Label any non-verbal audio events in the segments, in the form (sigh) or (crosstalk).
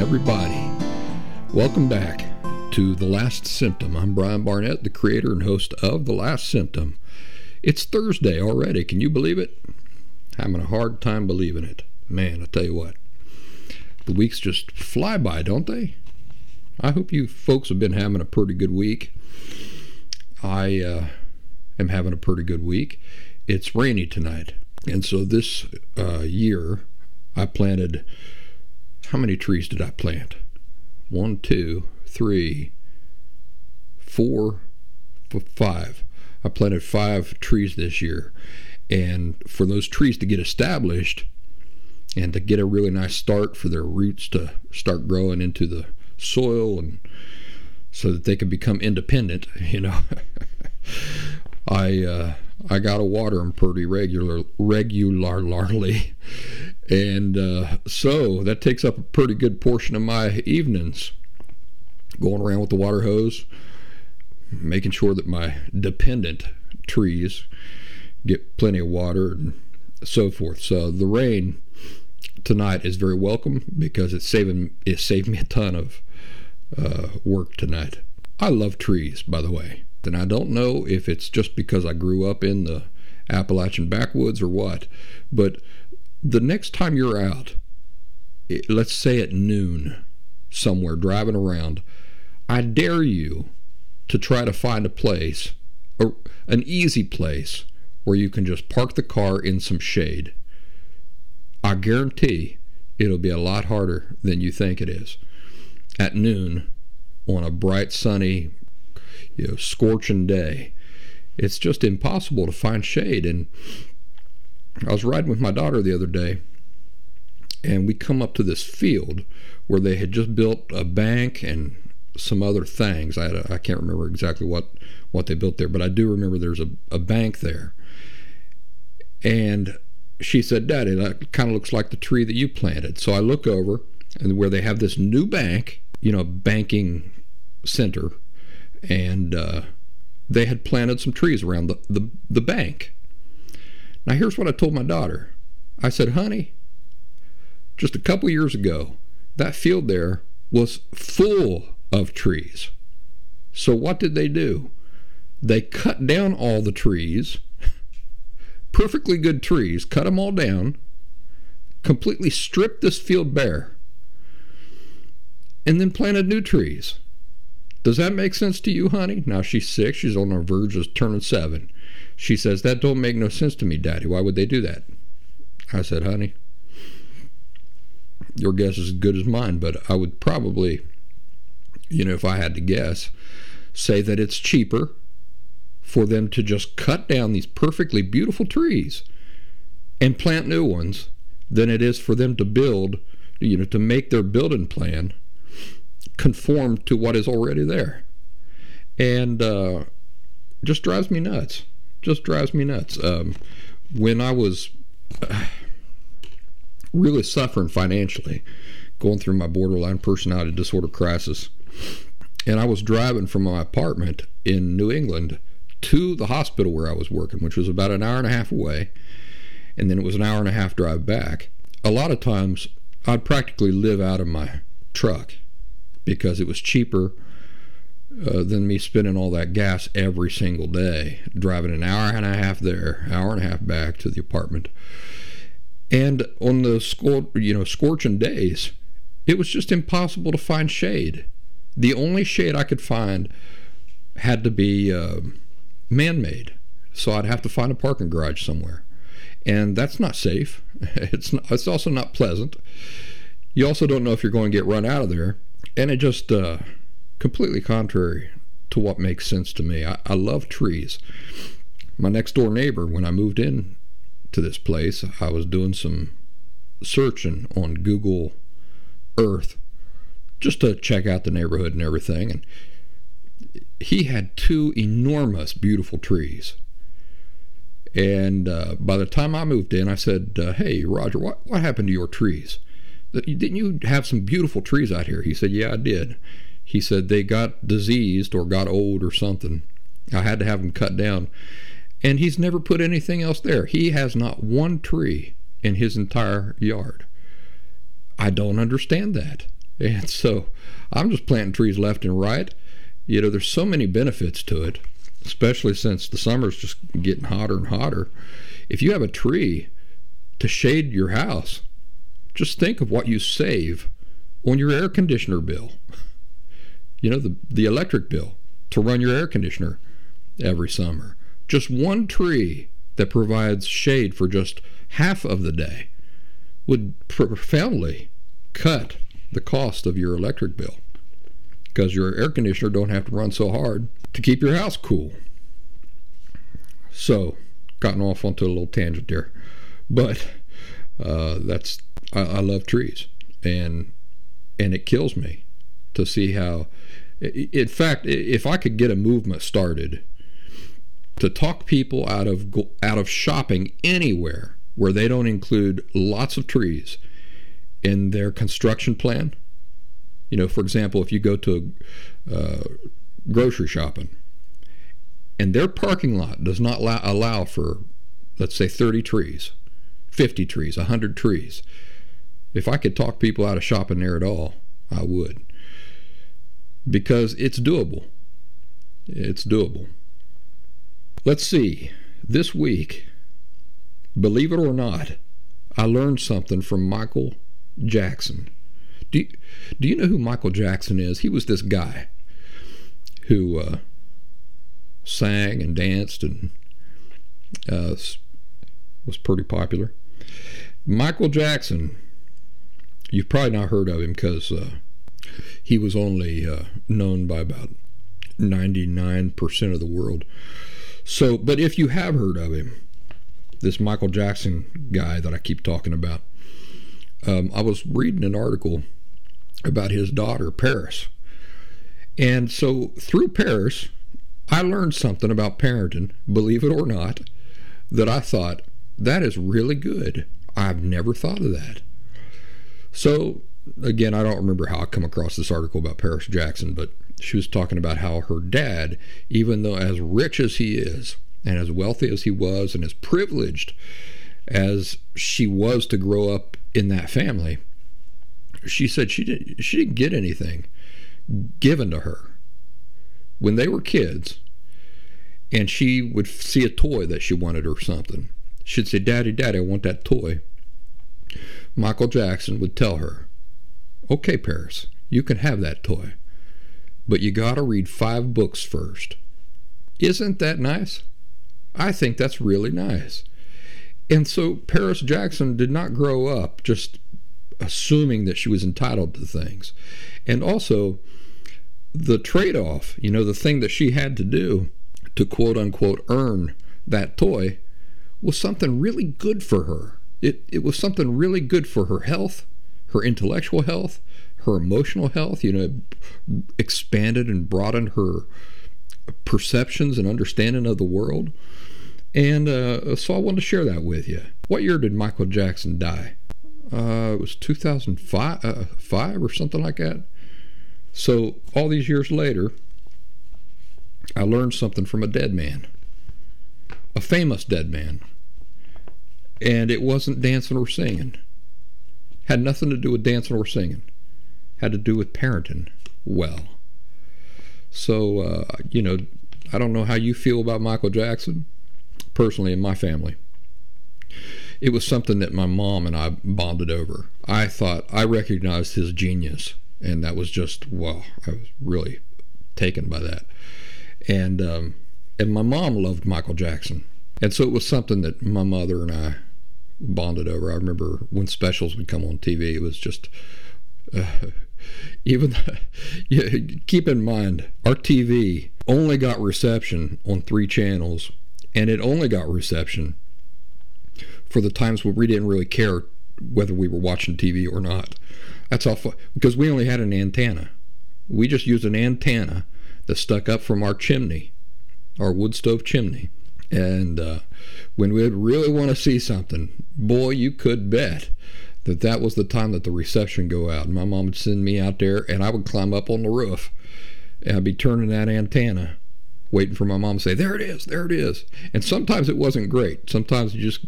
everybody. Welcome back to The Last Symptom. I'm Brian Barnett, the creator and host of The Last Symptom. It's Thursday already. Can you believe it? Having a hard time believing it. Man, I tell you what, the weeks just fly by, don't they? I hope you folks have been having a pretty good week. I uh, am having a pretty good week. It's rainy tonight. And so this uh, year, I planted. How many trees did I plant? One, two, three, four, five. I planted five trees this year. And for those trees to get established and to get a really nice start for their roots to start growing into the soil and so that they can become independent, (laughs) you know, (laughs) I uh, I got to water them pretty regular regularly, and uh, so that takes up a pretty good portion of my evenings, going around with the water hose, making sure that my dependent trees get plenty of water and so forth. So the rain tonight is very welcome because it's saving it saved me a ton of uh, work tonight. I love trees, by the way. And I don't know if it's just because I grew up in the Appalachian backwoods or what, but the next time you're out, let's say at noon, somewhere driving around, I dare you to try to find a place, a, an easy place, where you can just park the car in some shade. I guarantee it'll be a lot harder than you think it is. At noon, on a bright, sunny, you know, scorching day, it's just impossible to find shade. And I was riding with my daughter the other day, and we come up to this field where they had just built a bank and some other things. I, can't remember exactly what, what they built there, but I do remember there's a, a bank there. And she said, Daddy, that kind of looks like the tree that you planted. So I look over, and where they have this new bank, you know, banking center, and uh, they had planted some trees around the, the, the bank. Now, here's what I told my daughter I said, honey, just a couple years ago, that field there was full of trees. So, what did they do? They cut down all the trees, (laughs) perfectly good trees, cut them all down, completely stripped this field bare, and then planted new trees. Does that make sense to you, honey? Now she's six. She's on the verge of turning seven. She says, That don't make no sense to me, Daddy. Why would they do that? I said, Honey, your guess is as good as mine, but I would probably, you know, if I had to guess, say that it's cheaper for them to just cut down these perfectly beautiful trees and plant new ones than it is for them to build, you know, to make their building plan conform to what is already there. And uh, just drives me nuts. Just drives me nuts. Um, when I was (sighs) really suffering financially, going through my borderline personality disorder crisis, and I was driving from my apartment in New England to the hospital where I was working, which was about an hour and a half away, and then it was an hour and a half drive back. A lot of times, I'd practically live out of my truck because it was cheaper uh, than me spending all that gas every single day, driving an hour and a half there, hour and a half back to the apartment. And on the scor- you know scorching days, it was just impossible to find shade. The only shade I could find had to be uh, man made. So I'd have to find a parking garage somewhere. And that's not safe. (laughs) It's, not, it's also not pleasant. You also don't know if you're going to get run out of there. And it just uh, completely contrary to what makes sense to me. I, I love trees. My next door neighbor, when I moved in to this place, I was doing some searching on Google Earth just to check out the neighborhood and everything. And he had two enormous, beautiful trees. And uh, by the time I moved in, I said, uh, "Hey, Roger, what what happened to your trees? Didn't you have some beautiful trees out here?" He said, "Yeah, I did." He said they got diseased or got old or something. I had to have them cut down. And he's never put anything else there. He has not one tree in his entire yard. I don't understand that. And (laughs) so I'm just planting trees left and right. You know, there's so many benefits to it, especially since the summer's just getting hotter and hotter. If you have a tree to shade your house, just think of what you save on your air conditioner bill. You know, the, the electric bill to run your air conditioner every summer. Just one tree that provides shade for just half of the day would profoundly cut the cost of your electric bill because your air conditioner don't have to run so hard to keep your house cool. So, gotten off onto a little tangent there, but uh, that's I, I love trees, and and it kills me to see how. In fact, if I could get a movement started to talk people out of out of shopping anywhere where they don't include lots of trees in their construction plan. You know, for example, if you go to uh, grocery shopping and their parking lot does not allow, allow for, let's say, 30 trees, 50 trees, 100 trees, if I could talk people out of shopping there at all, I would. Because it's doable. It's doable. Let's see. This week, believe it or not, I learned something from Michael Jackson. Do you, do you know who Michael Jackson is? He was this guy who uh, sang and danced and uh, was pretty popular. Michael Jackson, you've probably not heard of him because uh, he was only uh, known by about 99% of the world. So, but if you have heard of him, this Michael Jackson guy that I keep talking about, um, I was reading an article about his daughter, Paris. And so through Paris, I learned something about parenting, believe it or not, that I thought, that is really good. I've never thought of that. So, again, I don't remember how I come across this article about Paris Jackson, but she was talking about how her dad, even though as rich as he is, and as wealthy as he was, and as privileged as she was to grow up in that family, she said she didn't she didn't get anything given to her. When they were kids and she would see a toy that she wanted or something she'd say daddy daddy i want that toy. Michael jackson would tell her okay paris you can have that toy but you got to read five books first. Isn't that nice? I think that's really nice. And so Paris Jackson did not grow up just assuming that she was entitled to things. And also, the trade off, you know, the thing that she had to do to quote unquote earn that toy was something really good for her. It, it was something really good for her health, her intellectual health, her emotional health, you know, expanded and broadened her perceptions and understanding of the world. And uh, so I wanted to share that with you. What year did Michael Jackson die? Uh, it was 2005 uh, five or something like that. So all these years later, I learned something from a dead man, a famous dead man. And it wasn't dancing or singing. Had nothing to do with dancing or singing had to do with parenting well. So, uh, you know, I don't know how you feel about Michael Jackson. Personally, in my family, it was something that my mom and I bonded over. I thought I recognized his genius and that was just wow. I was really taken by that, and um, and my mom loved Michael Jackson, and so it was something that my mother and I bonded over. I remember when specials would come on TV, it was just. Uh, (laughs) even (laughs) yeah, keep in mind our TV only got reception on three channels, and it only got reception for the times where we didn't really care whether we were watching TV or not. That's all because we only had an antenna. We just used an antenna that stuck up from our chimney, our wood stove chimney. And uh, when we'd really want to see something, boy, you could bet that that was the time that the reception go out. And my mom would send me out there, and I would climb up on the roof, and I'd be turning that antenna, waiting for my mom to say, "There it is, there it is." And sometimes it wasn't great. Sometimes you just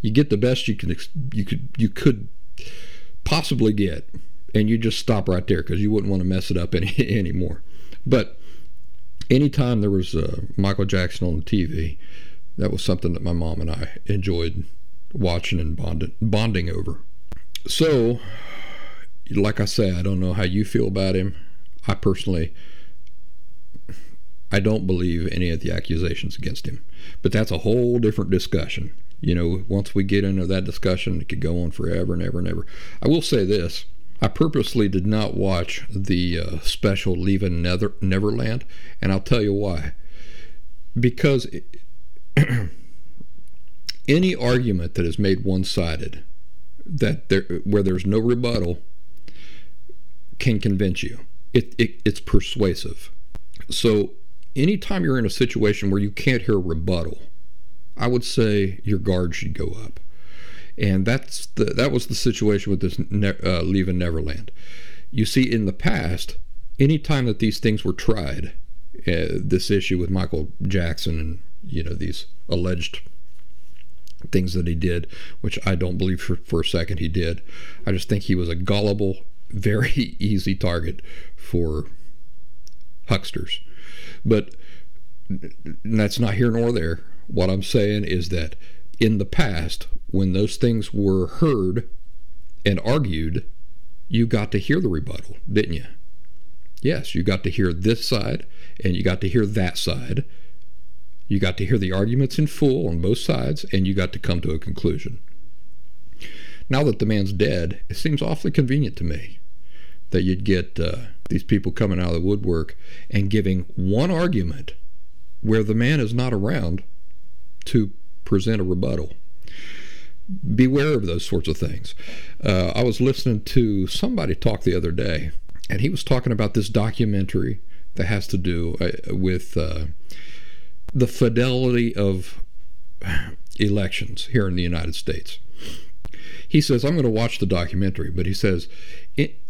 you get the best you can you could you could possibly get, and you just stop right there because you wouldn't want to mess it up any (laughs) anymore. But anytime there was uh, Michael Jackson on the TV, that was something that my mom and I enjoyed watching and bonding, bonding over. So, like I say, I don't know how you feel about him. I personally, I don't believe any of the accusations against him. But that's a whole different discussion. You know, once we get into that discussion, it could go on forever and ever and ever. I will say this I purposely did not watch the uh, special Leaving Nether- Neverland, and I'll tell you why. Because it, (clears throat) any argument that is made one sided, that there, where there's no rebuttal, can convince you. It, it, it's persuasive. So, anytime you're in a situation where you can't hear rebuttal, I would say your guard should go up. And that's the, that was the situation with this ne- uh, Neverland. You see, in the past, anytime that these things were tried, uh, this issue with Michael Jackson and you know these alleged things that he did, which I don't believe for, for a second he did. I just think he was a gullible, (laughs) very easy target for hucksters. But that's not here nor there. What I'm saying is that in the past, when those things were heard and argued, you got to hear the rebuttal, didn't you? Yes, you got to hear this side and you got to hear that side. You got to hear the arguments in full on both sides and you got to come to a conclusion. Now that the man's dead, it seems awfully convenient to me that you'd get uh, these people coming out of the woodwork and giving one argument where the man is not around to present a rebuttal. Beware of those sorts of things. Uh, I was listening to somebody talk the other day, and he was talking about this documentary that has to do uh, with uh, the fidelity of elections here in the United States. He says, I'm going to watch the documentary, but he says,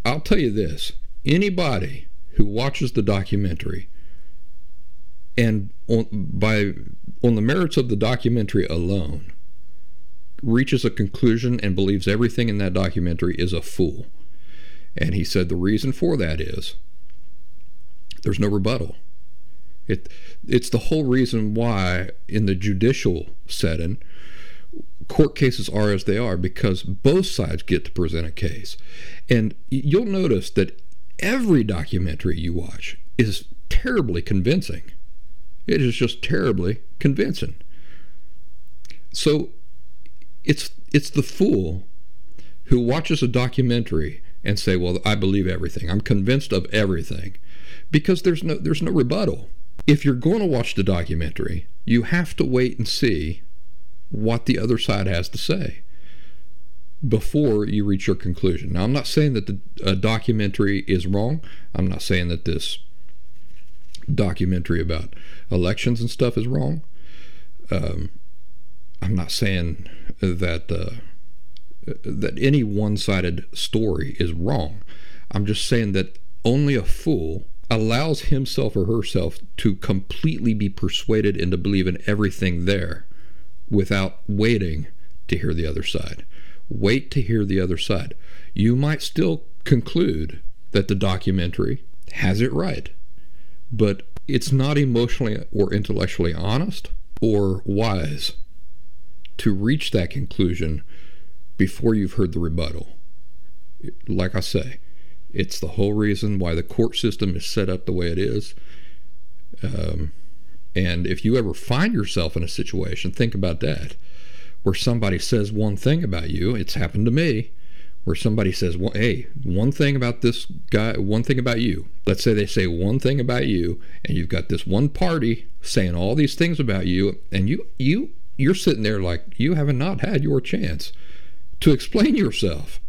I'll tell you this anybody who watches the documentary and on, by on the merits of the documentary alone reaches a conclusion and believes everything in that documentary is a fool. And he said the reason for that is there's no rebuttal. It it's the whole reason why in the judicial setting court cases are as they are because both sides get to present a case. And you'll notice that every documentary you watch is terribly convincing. It is just terribly convincing. So it's it's the fool who watches a documentary and say, "Well, I believe everything. I'm convinced of everything," because there's no there's no rebuttal. If you're going to watch the documentary, you have to wait and see what the other side has to say before you reach your conclusion. Now, I'm not saying that the documentary is wrong. I'm not saying that this documentary about elections and stuff is wrong. Um, I'm not saying that uh, that any one-sided story is wrong. I'm just saying that only a fool allows himself or herself to completely be persuaded into believing everything there without waiting to hear the other side. Wait to hear the other side. You might still conclude that the documentary has it right but it's not emotionally or intellectually honest or wise to reach that conclusion before you've heard the rebuttal. Like I say, It's the whole reason why the court system is set up the way it is. Um, and if you ever find yourself in a situation, think about that, where somebody says one thing about you, it's happened to me, where somebody says, well, hey, one thing about this guy, one thing about you. Let's say they say one thing about you, and you've got this one party saying all these things about you, and you you you're sitting there like you have not had your chance to explain yourself.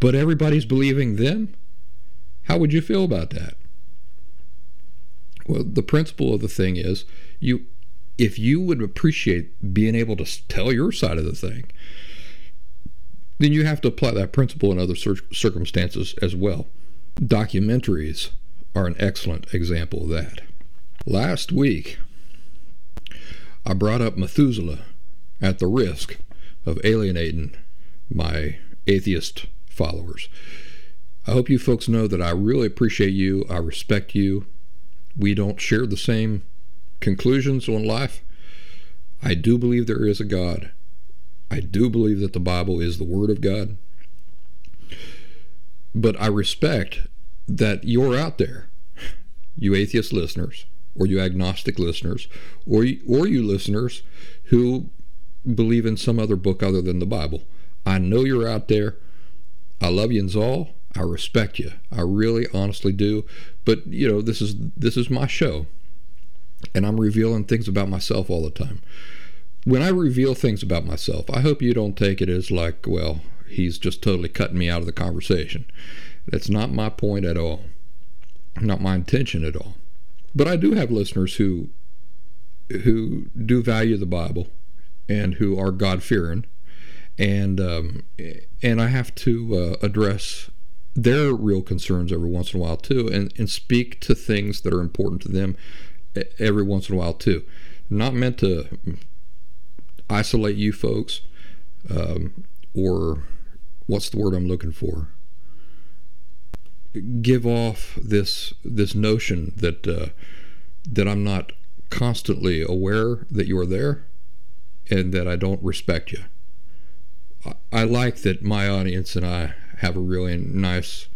But everybody's believing them. How would you feel about that? Well, the principle of the thing is you if you would appreciate being able to tell your side of the thing, then you have to apply that principle in other circumstances as well. Documentaries are an excellent example of that. Last week, I brought up Methuselah at the risk of alienating my atheist followers. I hope you folks know that I really appreciate you. I respect you. We don't share the same conclusions on life. I do believe there is a God. I do believe that the Bible is the Word of God. But I respect that you're out there, you atheist listeners, or you agnostic listeners, or you, or you listeners who believe in some other book other than the Bible. I know you're out there. I love you and all. I respect you. I really honestly do. But you know, this is this is my show. And I'm revealing things about myself all the time when I reveal things about myself, I hope you don't take it as like, well, he's just totally cutting me out of the conversation. That's not my point at all. Not my intention at all. But I do have listeners who who do value the Bible and who are God fearing, and um, and I have to uh, address their real concerns every once in a while too, and and speak to things that are important to them every once in a while too. Not meant to isolate you folks, um, or what's the word I'm looking for? Give off this this notion that uh, that I'm not constantly aware that you are there, and that I don't respect you. I, like that my audience and I have a really nice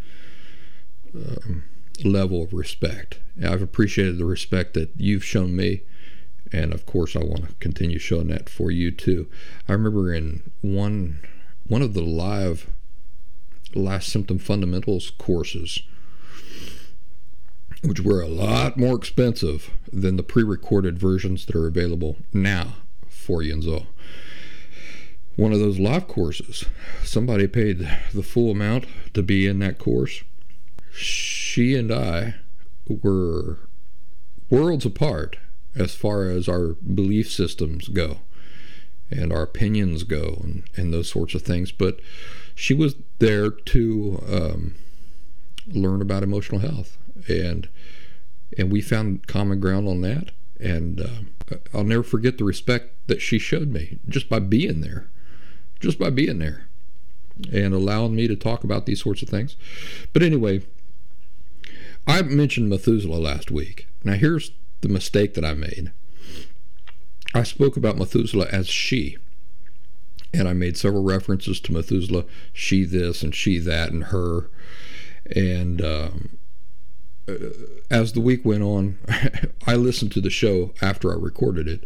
um, level of respect. I've appreciated the respect that you've shown me and of course I want to continue showing that for you too. I remember in one one of the live last symptom fundamentals courses which were a lot more expensive than the pre-recorded versions that are available now for Yinzo. One of those live courses, somebody paid the full amount to be in that course. She and I were worlds apart as far as our belief systems go and our opinions go and, and those sorts of things. But she was there to um, learn about emotional health, and and we found common ground on that. And uh, I'll never forget the respect that she showed me just by being there, just by being there, and allowing me to talk about these sorts of things. But anyway, I mentioned Methuselah last week. Now here's the mistake that I made. I spoke about Methuselah as she, and I made several references to Methuselah, she this and she that and her. And um, uh, as the week went on, (laughs) I listened to the show after I recorded it,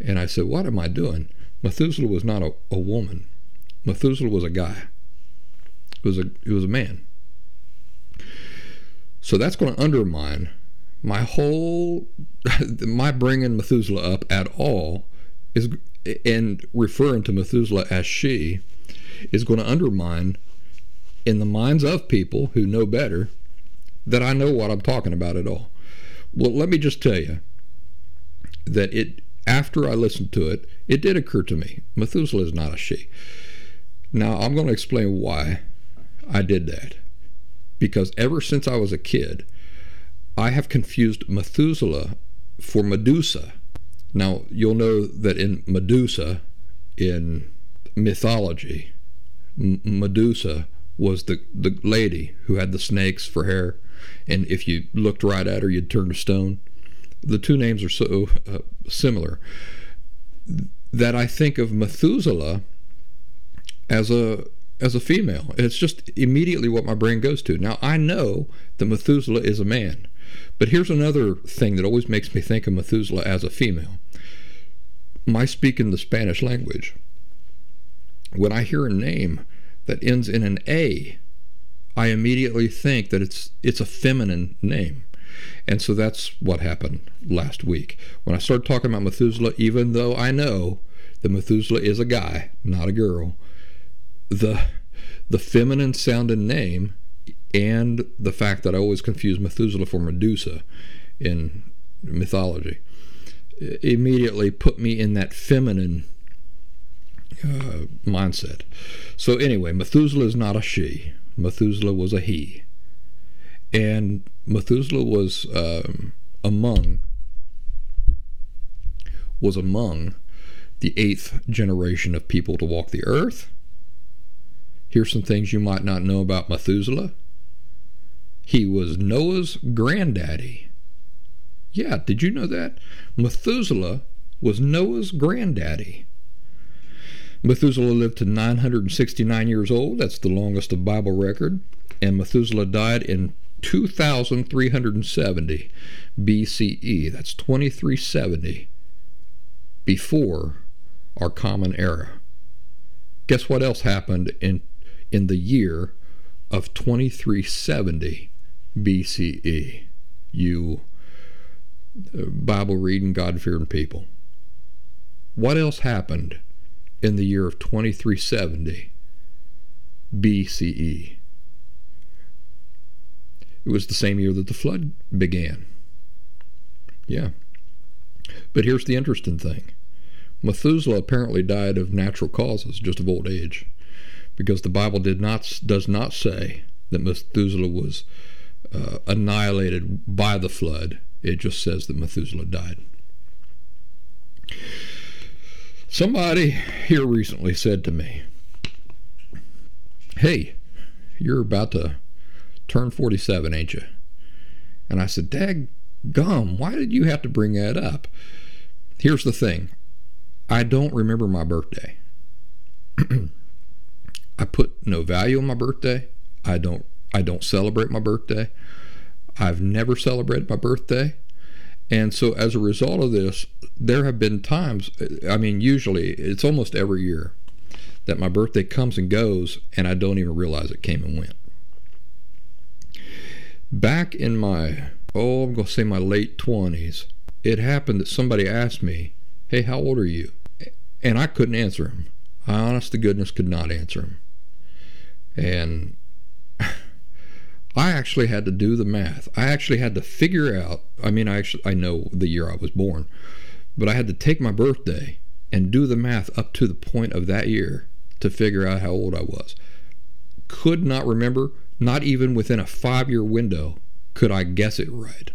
and I said, What am I doing? Methuselah was not a, a woman, Methuselah was a guy, it was a, it was a man. So that's going to undermine my whole (laughs) my bringing Methuselah up at all is and referring to Methuselah as she is going to undermine in the minds of people who know better that I know what I'm talking about at all. Well, let me just tell you that it after I listened to it, it did occur to me Methuselah is not a she. Now I'm going to explain why I did that. Because ever since I was a kid, I have confused Methuselah for Medusa. Now, you'll know that in Medusa, in mythology, M- Medusa was the, the lady who had the snakes for hair, and if you looked right at her, you'd turn to stone. The two names are so uh, similar that I think of Methuselah as a as a female. It's just immediately what my brain goes to. Now, I know that Methuselah is a man, but here's another thing that always makes me think of Methuselah as a female. My speaking the Spanish language, when I hear a name that ends in an A, I immediately think that it's it's a feminine name. And so that's what happened last week. When I started talking about Methuselah, even though I know that Methuselah is a guy, not a girl, the the feminine sounding name and the fact that I always confuse Methuselah for Medusa in mythology immediately put me in that feminine uh, mindset. So anyway, Methuselah is not a she. Methuselah was a he, and Methuselah was um, among was among the eighth generation of people to walk the earth. Here's some things you might not know about Methuselah. He was Noah's granddaddy. Yeah, did you know that? Methuselah was Noah's granddaddy. Methuselah lived to 969 years old. That's the longest of Bible record. And Methuselah died in 2370 BCE. That's 2370 before our common era. Guess what else happened in in the year of 2370 BCE? You uh, Bible reading, God fearing people. What else happened in the year of 2370 BCE? It was the same year that the flood began. Yeah. But here's the interesting thing Methuselah apparently died of natural causes, just of old age, because the Bible did not does not say that Methuselah was uh, annihilated by the flood. It just says that Methuselah died. Somebody here recently said to me, Hey, you're about to turn 47, ain't you? And I said, Dag gum, why did you have to bring that up? Here's the thing I don't remember my birthday. (clears throat) I put no value on my birthday. I don't I don't celebrate my birthday. I've never celebrated my birthday. And so as a result of this, there have been times I mean usually it's almost every year that my birthday comes and goes and I don't even realize it came and went. Back in my oh, I'm going to say my late 20s, it happened that somebody asked me, "Hey, how old are you?" and I couldn't answer him. I honest to goodness could not answer him. And (laughs) I actually had to do the math. I actually had to figure out, I mean I actually I know the year I was born, but I had to take my birthday and do the math up to the point of that year to figure out how old I was. Could not remember, not even within a 5-year window could I guess it right.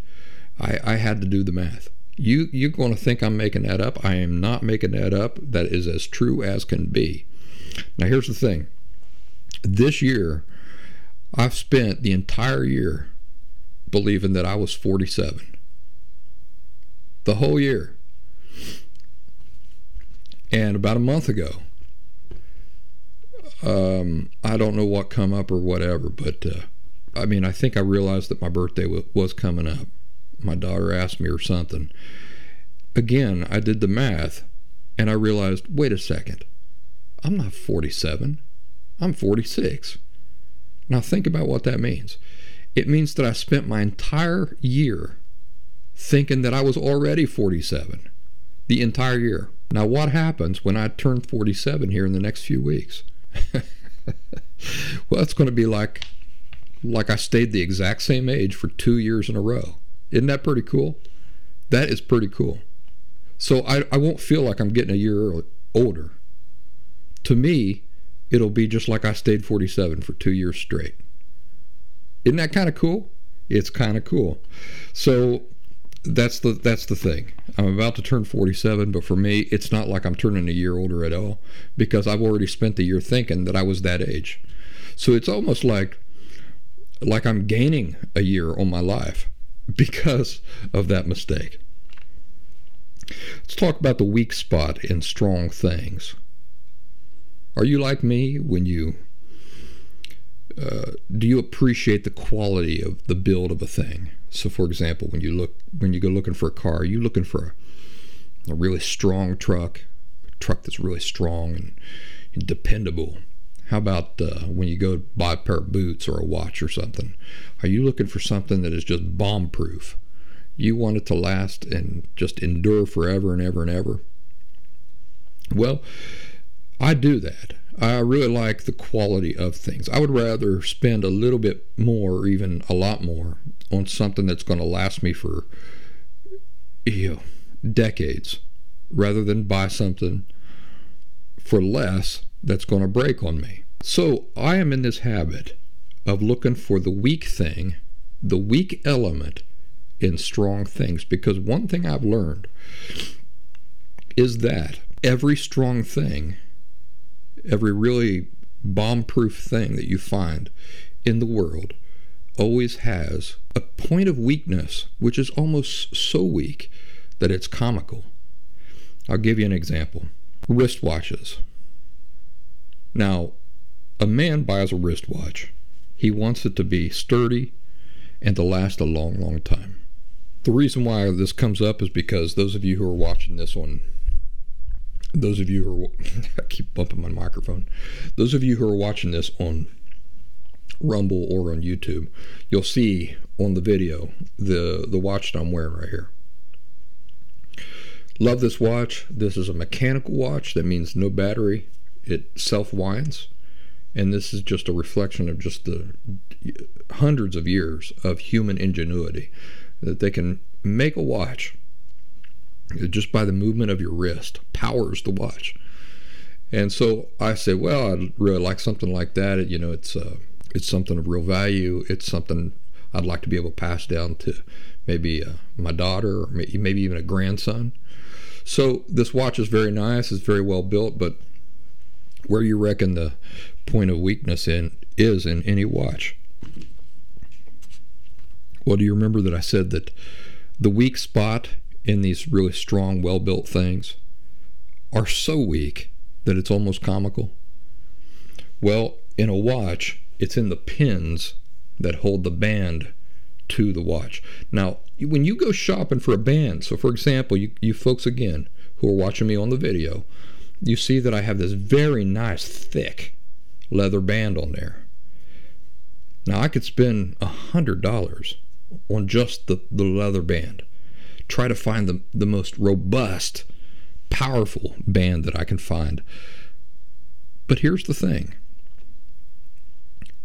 I, I had to do the math. You you're going to think I'm making that up. I am not making that up. That is as true as can be. Now here's the thing. This year, I've spent the entire year believing that I was 47. The whole year. And about a month ago, um, I don't know what come up or whatever, but uh, I mean, I think I realized that my birthday w- was coming up my daughter asked me or something. Again, I did the math and I realized wait a second, I'm not 47, I'm 46. Now think about what that means. It means that I spent my entire year thinking that I was already 47. The entire year. Now, what happens when I turn 47 here in the next few weeks? (laughs) well, it's going to be like like I stayed the exact same age for two years in a row. Isn't that pretty cool? That is pretty cool. So I, I won't feel like I'm getting a year older. To me, it'll be just like I stayed 47 for two years straight. Isn't that kind of cool? It's kind of cool. So that's the that's the thing. I'm about to turn 47, but for me, it's not like I'm turning a year older at all because I've already spent the year thinking that I was that age. So it's almost like like I'm gaining a year on my life (laughs) because of that mistake. Let's talk about the weak spot in strong things. Are you like me when you uh, do you appreciate the quality of the build of a thing? So, for example, when you look when you go looking for a car, are you looking for a, a really strong truck, a truck that's really strong and, and dependable? How about uh, when you go buy a pair of boots or a watch or something? Are you looking for something that is just bomb proof? You want it to last and just endure forever and ever and ever? Well, I do that. I really like the quality of things. I would rather spend a little bit more, or even a lot more, on something that's going to last me for you know, decades, rather than buy something for less that's going to break on me. So I am in this habit of looking for the weak thing, the weak element in strong things, because one thing I've learned is that every strong thing every really bomb proof thing that you find in the world always has a point of weakness, which is almost so weak that it's comical. I'll give you an example wristwatches. Now, a man buys a wristwatch. He wants it to be sturdy and to last a long, long time. The reason why this comes up is because those of you who are watching this on those of you who are, (laughs) I keep bumping my microphone. Those of you who are watching this on Rumble or on YouTube, you'll see on the video the the watch that I'm wearing right here. Love this watch. This is a mechanical watch. That means no battery. It self winds, and this is just a reflection of just the hundreds of years of human ingenuity that they can make a watch just by the movement of your wrist powers the watch. And so I said, well, I'd really like something like that. You know, it's uh, it's something of real value. It's something I'd like to be able to pass down to maybe uh, my daughter or maybe even a grandson. So this watch is very nice. It's very well built, but where you reckon the point of weakness in is in any watch? Well, do you remember that I said that the weak spot in these really strong, well built things are so weak that it's almost comical? Well, in a watch, it's in the pins that hold the band to the watch. Now, when you go shopping for a band, so for example, you, you folks again who are watching me on the video, you see that I have this very nice, thick leather band on there. Now, I could spend a $100 on just the, the leather band try to find the, the most robust, powerful band that I can find. But here's the thing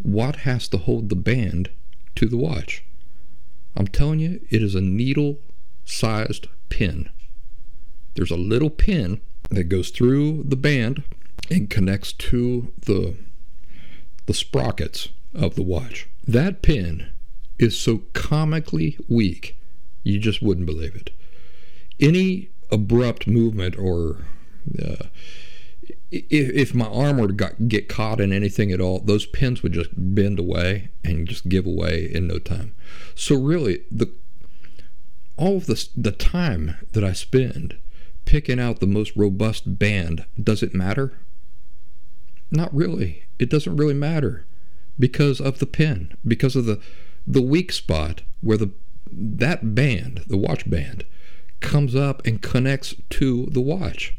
what has to hold the band to the watch? I'm telling you, it is a needle sized pin. There's a little pin that goes through the band and connects to the, the sprockets of the watch. That pin is so comically weak you just wouldn't believe it. Any abrupt movement or uh, if, if my arm were to got, get caught in anything at all, those pins would just bend away and just give away in no time. So really, the all of the the time that I spend picking out the most robust band does it matter? Not really. It doesn't really matter because of the pin, because of the the weak spot where the that band, the watch band, comes up and connects to the watch.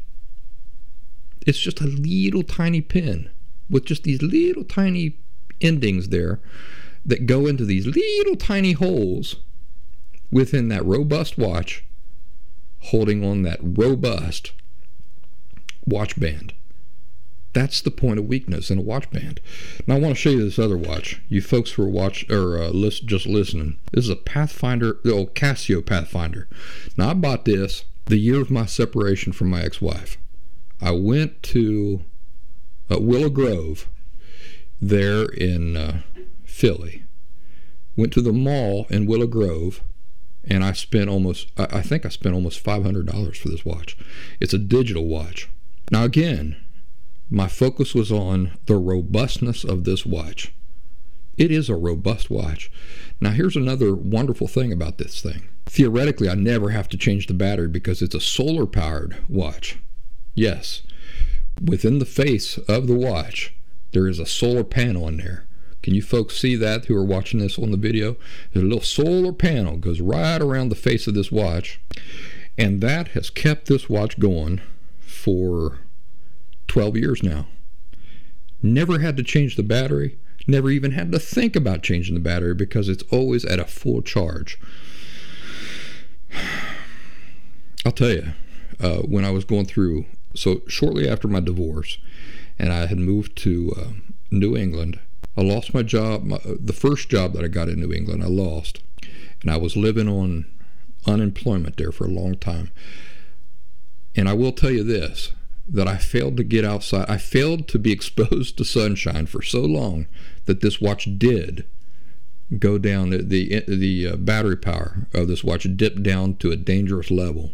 It's just a little tiny pin with just these little tiny endings there that go into these little tiny holes within that robust watch holding on that robust watch band. That's the point of weakness in a watch band. Now I want to show you this other watch. You folks who are watch or uh, list, just listening. This is a Pathfinder, the old Casio Pathfinder. Now I bought this the year of my separation from my ex-wife. I went to uh, Willow Grove there in uh, Philly. Went to the mall in Willow Grove and I spent almost I think I spent almost $500 for this watch. It's a digital watch. Now again, my focus was on the robustness of this watch. It is a robust watch. Now, here's another wonderful thing about this thing. Theoretically, I never have to change the battery because it's a solar powered watch. Yes, within the face of the watch, there is a solar panel in there Can you folks see that who are watching this on the video? There's a little solar panel goes right around the face of this watch, and that has kept this watch going for 12 years now. Never had to change the battery, never even had to think about changing the battery because it's always at a full charge. (sighs) I'll tell you, uh, when I was going through, so shortly after my divorce, and I had moved to uh, New England, I lost my job. My, the first job that I got in New England, I lost, and I was living on unemployment there for a long time. And I will tell you this that I failed to get outside. I failed to be (laughs) exposed to sunshine for so long that this watch did go down. The the, the uh, battery power of this watch dipped down to a dangerous level,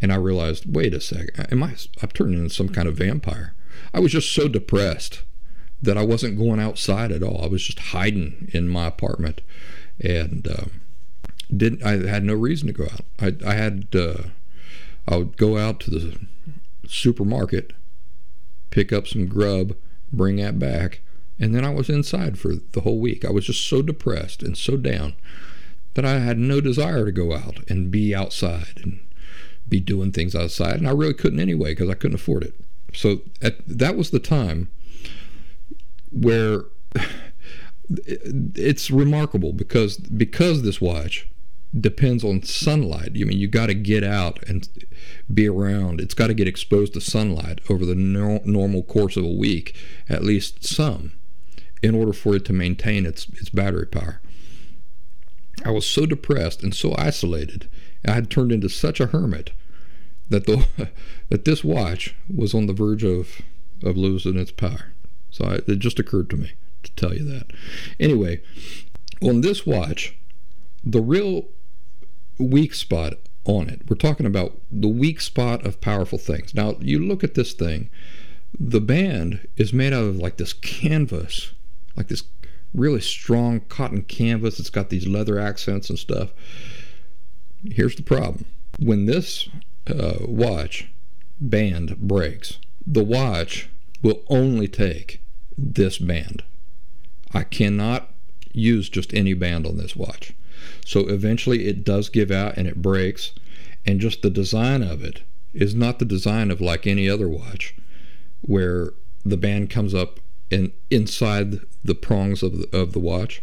and I realized, wait a second, am I? I'm turning into some kind of vampire. I was just so depressed that I wasn't going outside at all. I was just hiding in my apartment, and uh, didn't. I had no reason to go out. I I had. Uh, I would go out to the supermarket, pick up some grub, bring that back, and then I was inside for the whole week. I was just so depressed and so down that I had no desire to go out and be outside and be doing things outside. And I really couldn't anyway because I couldn't afford it. So at, that was the time where (sighs) it's remarkable because because this watch depends on sunlight. I mean, you got to get out and be around. It's got to get exposed to sunlight over the no- normal course of a week, at least some, in order for it to maintain its its battery power. I was so depressed and so isolated. I had turned into such a hermit that the (laughs) that this watch was on the verge of of losing its power. So I, it just occurred to me to tell you that. Anyway, on this watch, the real weak spot on it. We're talking about the weak spot of powerful things. Now, you look at this thing, the band is made out of like this canvas, like this really strong cotton canvas. It's got these leather accents and stuff. Here's the problem when this uh, watch band breaks, the watch will only take this band. I cannot use just any band on this watch. So eventually it does give out and it breaks. And just the design of it is not the design of like any other watch where the band comes up and inside the prongs of the, of the watch.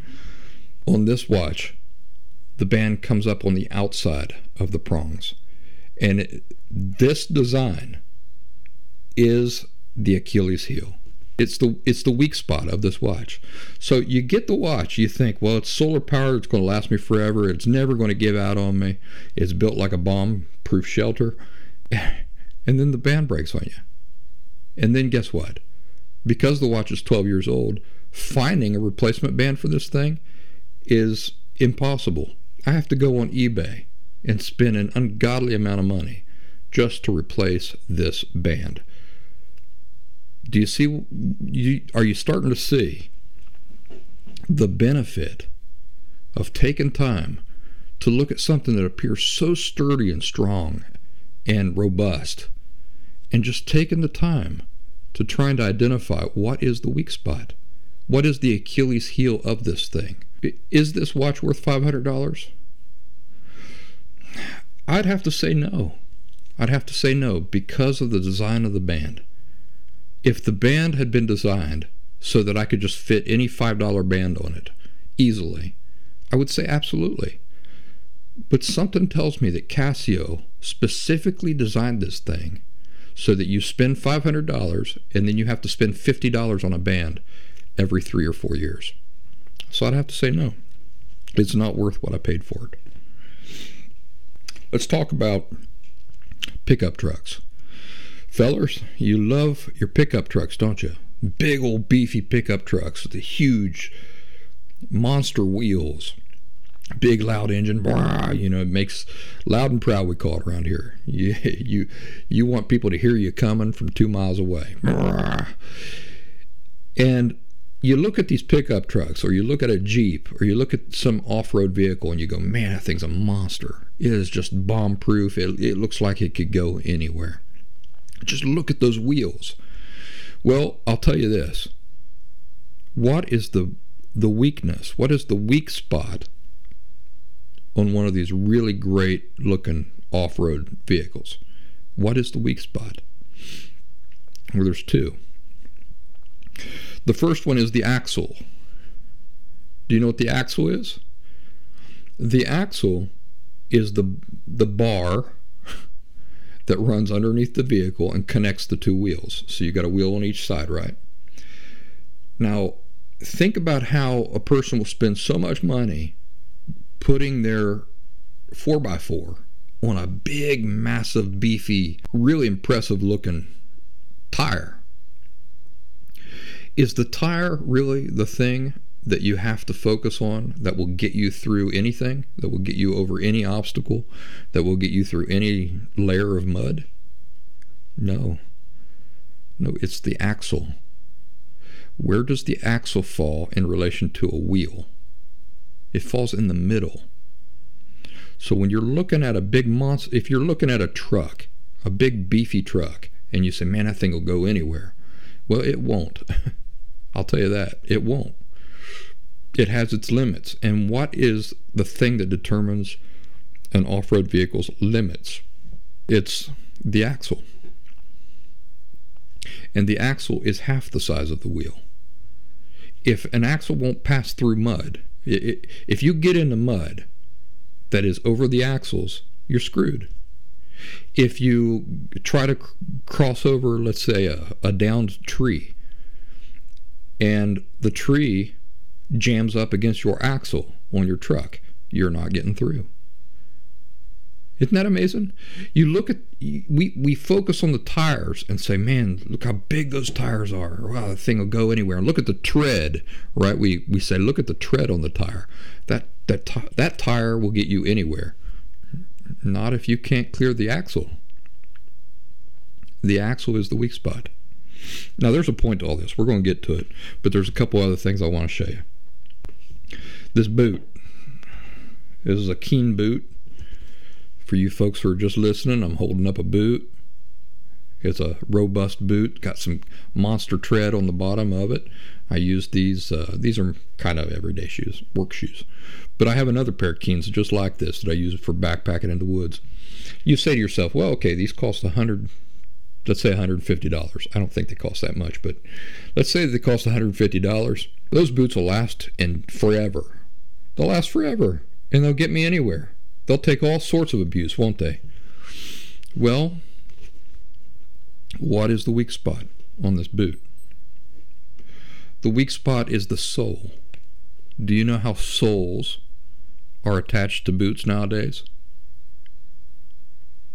On this watch, the band comes up on the outside of the prongs. And it, this design is the Achilles heel. It's the it's the weak spot of this watch. So you get the watch, you think, well, it's solar powered, it's going to last me forever, it's never going to give out on me. It's built like a bomb-proof shelter, (laughs) and then the band breaks on you. And then guess what? Because the watch is 12 years old, finding a replacement band for this thing is impossible. I have to go on eBay and spend an ungodly amount of money just to replace this band. Do you see you are you starting to see the benefit of taking time to look at something that appears so sturdy and strong and robust and just taking the time to trying to identify what is the weak spot? What is the achilles heel of this thing is this watch worth $500 i'd have to say no i'd have to say no because of the design of the band if the band had been designed so that I could just fit any $5 band on it easily, I would say absolutely. But something tells me that Casio specifically designed this thing so that you spend $500 and then you have to spend $50 on a band every three or four years. So I'd have to say no. It's not worth what I paid for it. Let's talk about pickup trucks. Fellers, you love your pickup trucks, don't you? Big old beefy pickup trucks with the huge monster wheels. Big loud engine, blah, you know, it makes loud and proud. We call it around here. (laughs) You you you want people to hear you coming from two miles away. And you look at these pickup trucks, or you look at a Jeep, or you look at some off-road vehicle, and you go, "Man, that thing's a monster. It is just bomb-proof. It, it looks like it could go anywhere." Just look at those wheels. Well, I'll tell you this. What is the the weakness? What is the weak spot on one of these really great looking off road vehicles? What is the weak spot? Well, there's two. The first one is the axle. Do you know what the axle is? The axle is the the bar (laughs) that runs underneath the vehicle and connects the two wheels. So you got a wheel on each side, right? Now, think about how a person will spend so much money putting their 4x4 on a big, massive, beefy, really impressive looking tire. Is the tire really the thing that you have to focus on that will get you through anything, that will get you over any obstacle, that will get you through any layer of mud? No. No, it's the axle. Where does the axle fall in relation to a wheel? It falls in the middle. So when you're looking at a big monster, if you're looking at a truck, a big beefy truck, and you say, man, that thing will go anywhere. Well, it won't. (laughs) I'll tell you that. It won't it has its limits. And what is the thing that determines an off road vehicle's limits? It's the axle. And the axle is half the size of the wheel. If an axle won't pass through mud, if you get into mud that is over the axles, you're screwed. If you try to cross over, let's say, a, a downed tree, and the tree jams up against your axle on your truck, you're not getting through. Isn't that amazing? You look at we we focus on the tires and say, "Man, look how big those tires are! Wow, the thing will go anywhere." And look at the tread, right? We we say, "Look at the tread on the tire. That that that tire will get you anywhere." Not if you can't clear the axle. The axle is the weak spot. Now, there's a point to all this. We're going to get to it, but there's a couple other things I want to show you. This boot. This is a Keen boot. For you folks who are just listening, I'm holding up a boot. It's a robust boot, got some monster tread on the bottom of it. I use these. Uh, these are kind of everyday shoes, work shoes. But I have another pair of Keens just like this that I use for backpacking in the woods. You say to yourself, well, okay, these cost a hundred let's say $150. I don't think they cost that much, but let's say they cost $150. Those boots will last and forever. They'll last forever and they'll get me anywhere. They'll take all sorts of abuse, won't they? Well, what is the weak spot on this boot? The weak spot is the sole. Do you know how soles are attached to boots nowadays?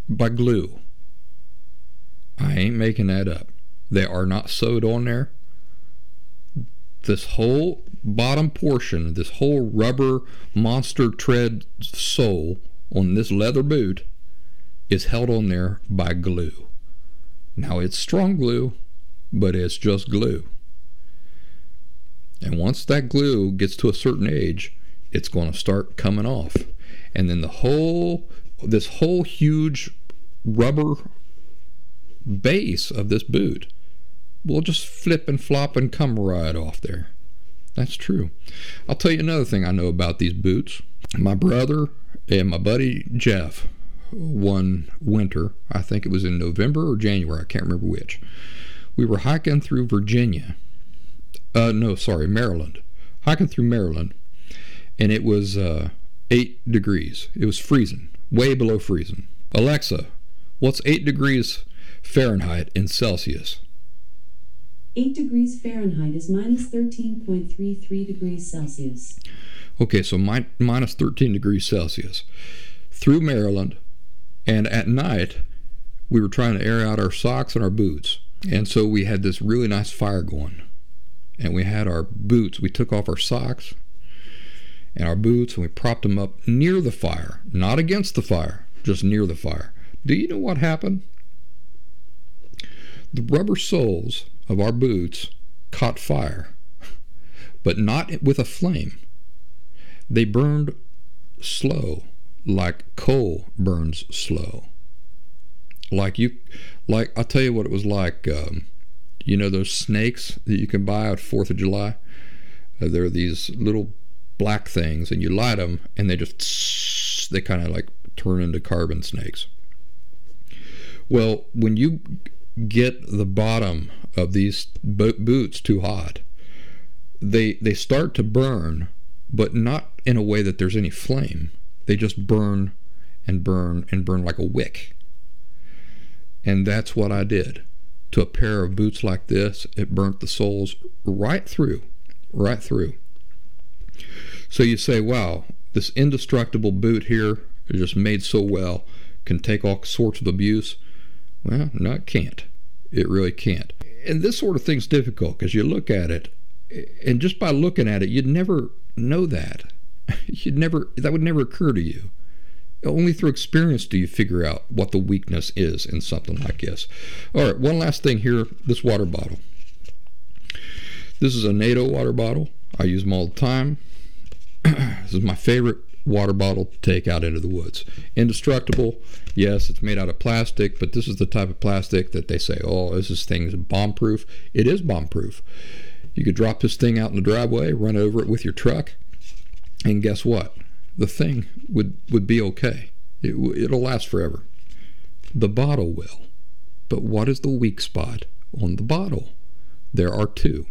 By glue. I ain't making that up. They are not sewed on there. This whole bottom portion, this whole rubber monster tread sole on this leather boot is held on there by glue. Now it's strong glue, but it's just glue. And once that glue gets to a certain age, it's going to start coming off. And then the whole, this whole huge rubber base of this boot will just flip and flop and come right off there. That's true. I'll tell you another thing I know about these boots. My brother and my buddy Jeff, one winter, I think it was in November or January, I can't remember which, we were hiking through Virginia. Uh, no, sorry, Maryland. Hiking through Maryland, and it was uh, eight degrees. It was freezing, way below freezing. Alexa, what's eight degrees Fahrenheit in Celsius. 8 degrees Fahrenheit is minus 13.33 degrees Celsius. Okay, so mi- minus 13 degrees Celsius. Through Maryland, and at night, we were trying to air out our socks and our boots. And so we had this really nice fire going. And we had our boots. We took off our socks and our boots and we propped them up near the fire, not against the fire, just near the fire. Do you know what happened? The rubber soles of our boots caught fire, but not with a flame. They burned slow, like coal burns slow. Like you, like I'll tell you what it was like. Um, you know those snakes that you can buy at Fourth of July. Uh, they're these little black things, and you light them, and they just they kind of like turn into carbon snakes. Well, when you get the bottom of these boots too hot, they they start to burn, but not in a way that there's any flame. They just burn and burn and burn like a wick. And that's what I did to a pair of boots like this. It burnt the soles right through, right through. So you say, wow, this indestructible boot here is just made so well, can take all sorts of abuse. Well, no, it can't. It really can't. And this sort of thing's difficult because you look at it, and just by looking at it, you'd never know that. (laughs) You'd never that would never occur to you. Only through experience do you figure out what the weakness is in something like this. All right, one last thing here this water bottle. This is a NATO water bottle. I use them all the time. (clears throat) this is my favorite water bottle to take out into the woods. Indestructible, yes, it's made out of plastic, but this is the type of plastic that they say, oh, this is thing's bomb proof. It is bomb proof. You could drop this thing out in the driveway, run over it with your truck, and guess what? The thing would, would be okay. It, it'll last forever. The bottle will. But what is the weak spot on the bottle? There are two.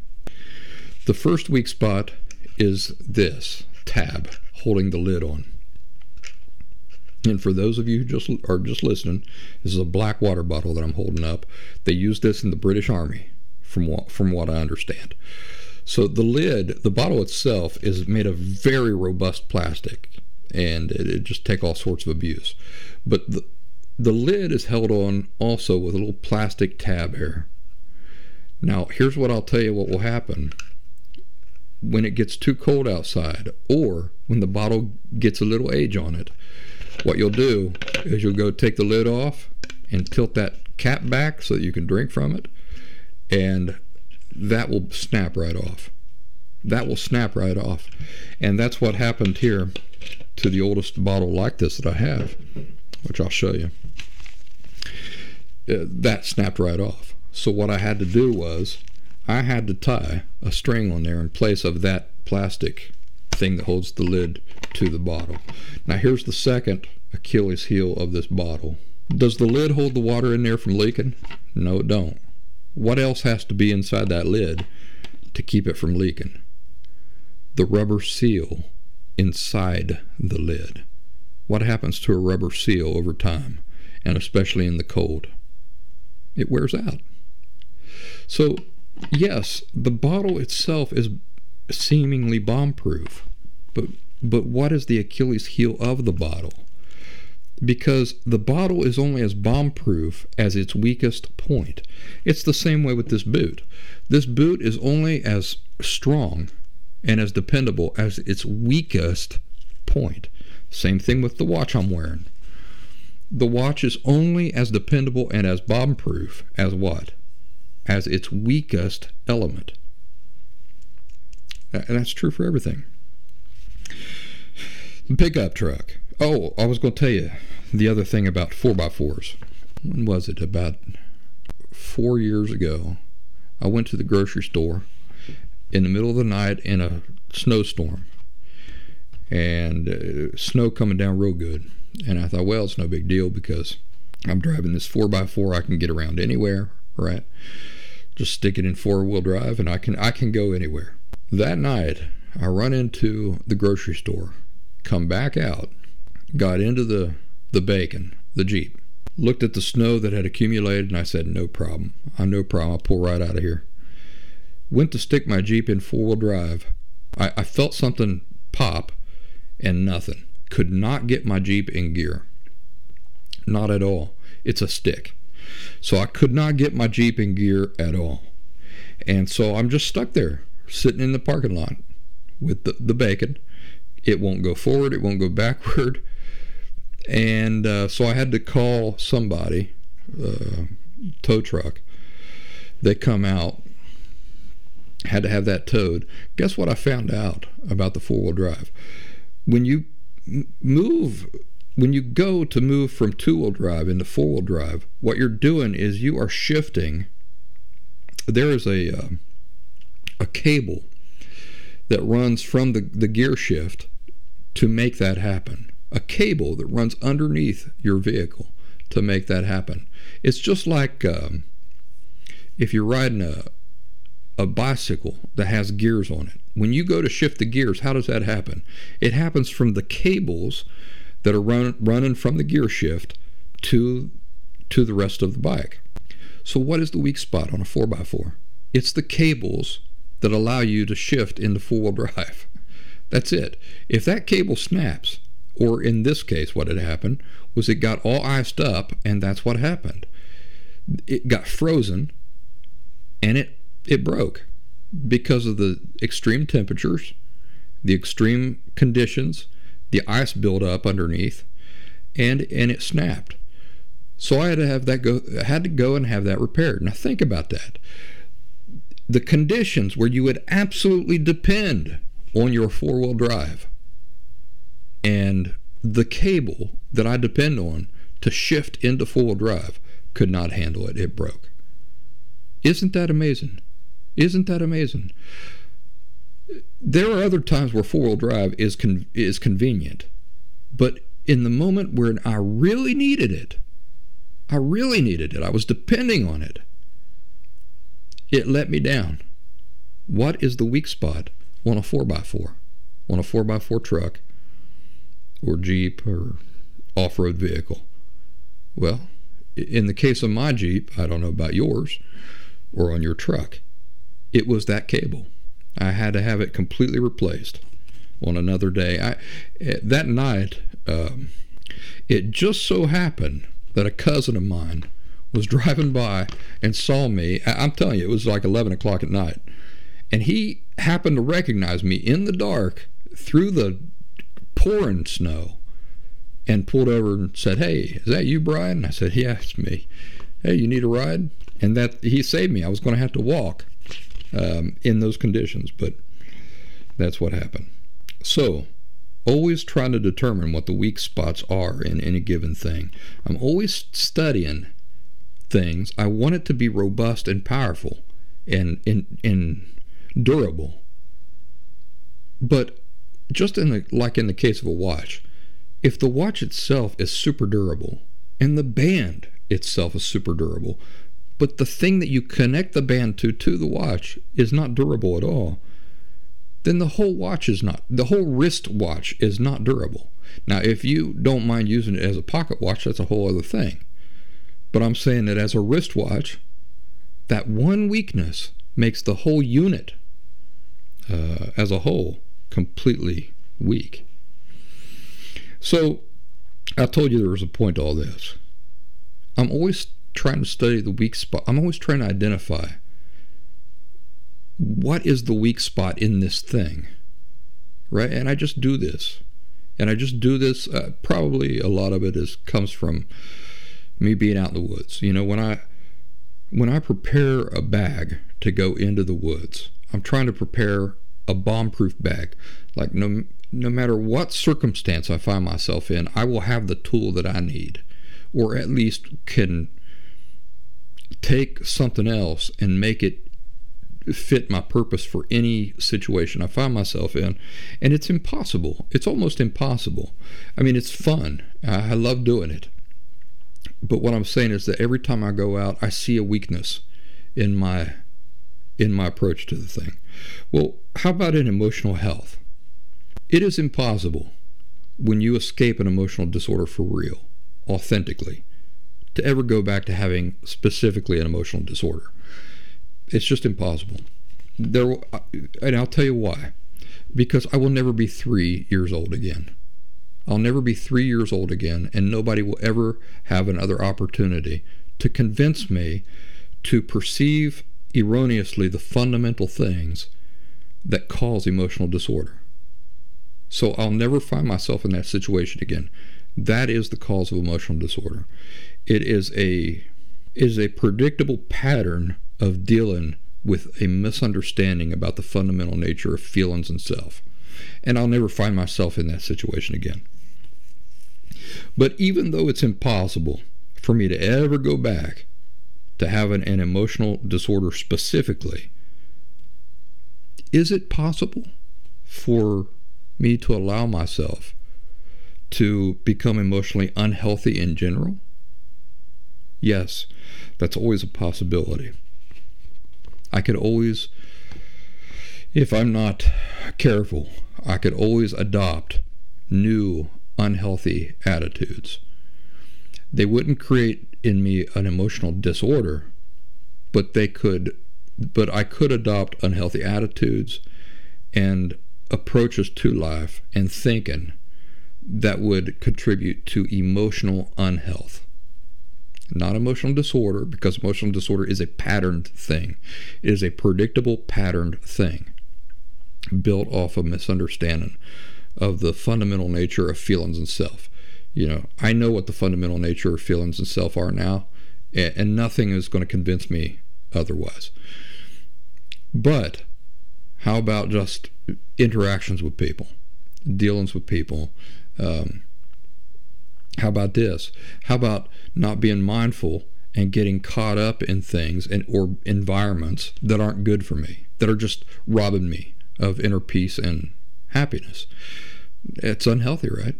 The first weak spot is this tab holding the lid on. And for those of you who just are just listening, this is a black water bottle that I'm holding up. They use this in the British Army, from what from what I understand. So the lid, the bottle itself, is made of very robust plastic, and it, it just take all sorts of abuse. But the the lid is held on also with a little plastic tab here. Now, here's what I'll tell you what will happen when it gets too cold outside or when the bottle gets a little age on it. What you'll do is you'll go take the lid off and tilt that cap back so that you can drink from it, and that will snap right off. That will snap right off. And that's what happened here to the oldest bottle like this that I have, which I'll show you. Uh, that snapped right off. So what I had to do was I had to tie a string on there in place of that plastic thing that holds the lid to the bottle. Now here's the second Achilles heel of this bottle. Does the lid hold the water in there from leaking? No, it don't. What else has to be inside that lid to keep it from leaking? The rubber seal inside the lid. What happens to a rubber seal over time, and especially in the cold? It wears out. So yes, the bottle itself is seemingly bomb-proof, but but what is the Achilles heel of the bottle? Because the bottle is only as bomb-proof as its weakest point. It's the same way with this boot. This boot is only as strong and as dependable as its weakest point. Same thing with the watch I'm wearing. The watch is only as dependable and as bomb-proof as what? As its weakest element. And that's true for everything. Pickup truck. Oh, I was going to tell you the other thing about 4x4s. When was it? About four years ago. I went to the grocery store in the middle of the night in a snowstorm and uh, snow coming down real good. And I thought, well, it's no big deal because I'm driving this 4x4. I can get around anywhere, right? Just stick it in four wheel drive and I can I can go anywhere. That night I run into the grocery store, come back out, got into the the bacon, the Jeep, looked at the snow that had accumulated and I said, No problem. I'm no problem, I'll pull right out of here. Went to stick my Jeep in four wheel drive. I, I felt something pop and nothing. Could not get my Jeep in gear. Not at all. It's a stick. So I could not get my Jeep in gear at all. And so I'm just stuck there, sitting in the parking lot with the, the bacon. It won't go forward, it won't go backward. And uh, so I had to call somebody, uh, tow truck. They come out, had to have that towed. Guess what I found out about the four wheel drive? When you move when you go to move from two wheel drive into four wheel drive, what you're doing is you are shifting. There is a uh, a cable that runs from the, the gear shift to make that happen. A cable that runs underneath your vehicle to make that happen. It's just like um, if you're riding a, a bicycle that has gears on it. When you go to shift the gears, how does that happen? It happens from the cables that are run, running from the gear shift to to the rest of the bike. So what is the weak spot on a 4x4? It's the cables that allow you to shift into four-wheel drive. (laughs) That's it. If that cable snaps, or in this case what had happened was it got all iced up and that's what happened. It got frozen and it it broke because of the extreme temperatures, the extreme conditions, the ice built up underneath, and and it snapped. So I had to have that go I had to go and have that repaired. Now think about that. The conditions where you would absolutely depend on your four-wheel drive and the cable that I depend on to shift into four-wheel drive could not handle it. It broke. Isn't that amazing? Isn't that amazing? There are other times where four wheel drive is con- is convenient, but in the moment where I really needed it, I really needed it. I was depending on it. It let me down. What is the weak spot on a 4x4? On a 4x4 truck or Jeep or off road vehicle? Well, in the case of my Jeep, I don't know about yours or on your truck, it was that cable. I had to have it completely replaced on another day. I, eh, that night, um, it just so happened that a cousin of mine was (laughs) driving by and saw me. I'm telling you, it was like 11 o'clock at night. And he happened to recognize me in the dark through the pouring snow and pulled over and said, Hey, is that you, Brian? I said, Yeah, it's me. Hey, you need a ride? And that he saved me. I was going to have to walk um, in those conditions, but that's what happened. So, always trying to determine what the weak spots are in any given thing. I'm always studying things. I want it to be robust and powerful and, and, and durable. But just in the, like in the case of a watch, if the watch itself is super durable and the band itself is super durable, but the thing that you connect the band to to the watch is not durable at all, then the whole watch is not, the whole wrist watch is not durable. Now, if you don't mind using it as a pocket watch, that's a whole other thing. But I'm saying that as a wristwatch, that one weakness makes the whole unit uh, as a whole completely weak. So I told you there was a point to all this. I'm always trying to study the weak spot. I'm always trying to identify what is the weak spot in this thing, right? And I just do this, and I just do this. Uh, probably a lot of it is comes from me being out in the woods. You know, when I when I prepare a bag to go into the woods, I'm trying to prepare a bomb-proof bag. Like no no matter what circumstance I find myself in, I will have the tool that I need, or at least can take something else and make it fit my purpose for any situation I find myself in. And it's impossible. It's almost impossible. I mean, it's fun. I love doing it. But what I'm saying is that every time I go out, I see a weakness in my in my approach to the thing. Well, how about in emotional health? It is impossible when you escape an emotional disorder for real, authentically, to ever go back to having specifically an emotional disorder. It's just impossible. There, and I'll tell you why. Because I will never be three years old again. I'll never be three years old again, and nobody will ever have another opportunity to convince me to perceive erroneously the fundamental things that cause emotional disorder. So I'll never find myself in that situation again. That is the cause of emotional disorder. It is a is a predictable pattern of dealing with a misunderstanding about the fundamental nature of feelings and self. And I'll never find myself in that situation again. But even though it's impossible for me to ever go back to having an emotional disorder specifically, is it possible? for me to allow myself to become emotionally unhealthy in general? Yes, that's always a possibility. I could always, if I'm not careful, I could always adopt new unhealthy attitudes. They wouldn't create in me an emotional disorder, but they could but I could adopt unhealthy attitudes and approaches to life and thinking that would contribute to emotional unhealth. Not emotional disorder, because emotional disorder is a patterned thing. It is a predictable patterned thing built off a misunderstanding of the fundamental nature of feelings and self. You know, I know what the fundamental nature of feelings and self are now, and nothing is going to convince me otherwise. But how about just interactions with people, dealings with people? Um, how about this? How about not being mindful and getting caught up in things and or environments that aren't good for me, that are just robbing me of inner peace and happiness? It's unhealthy, right?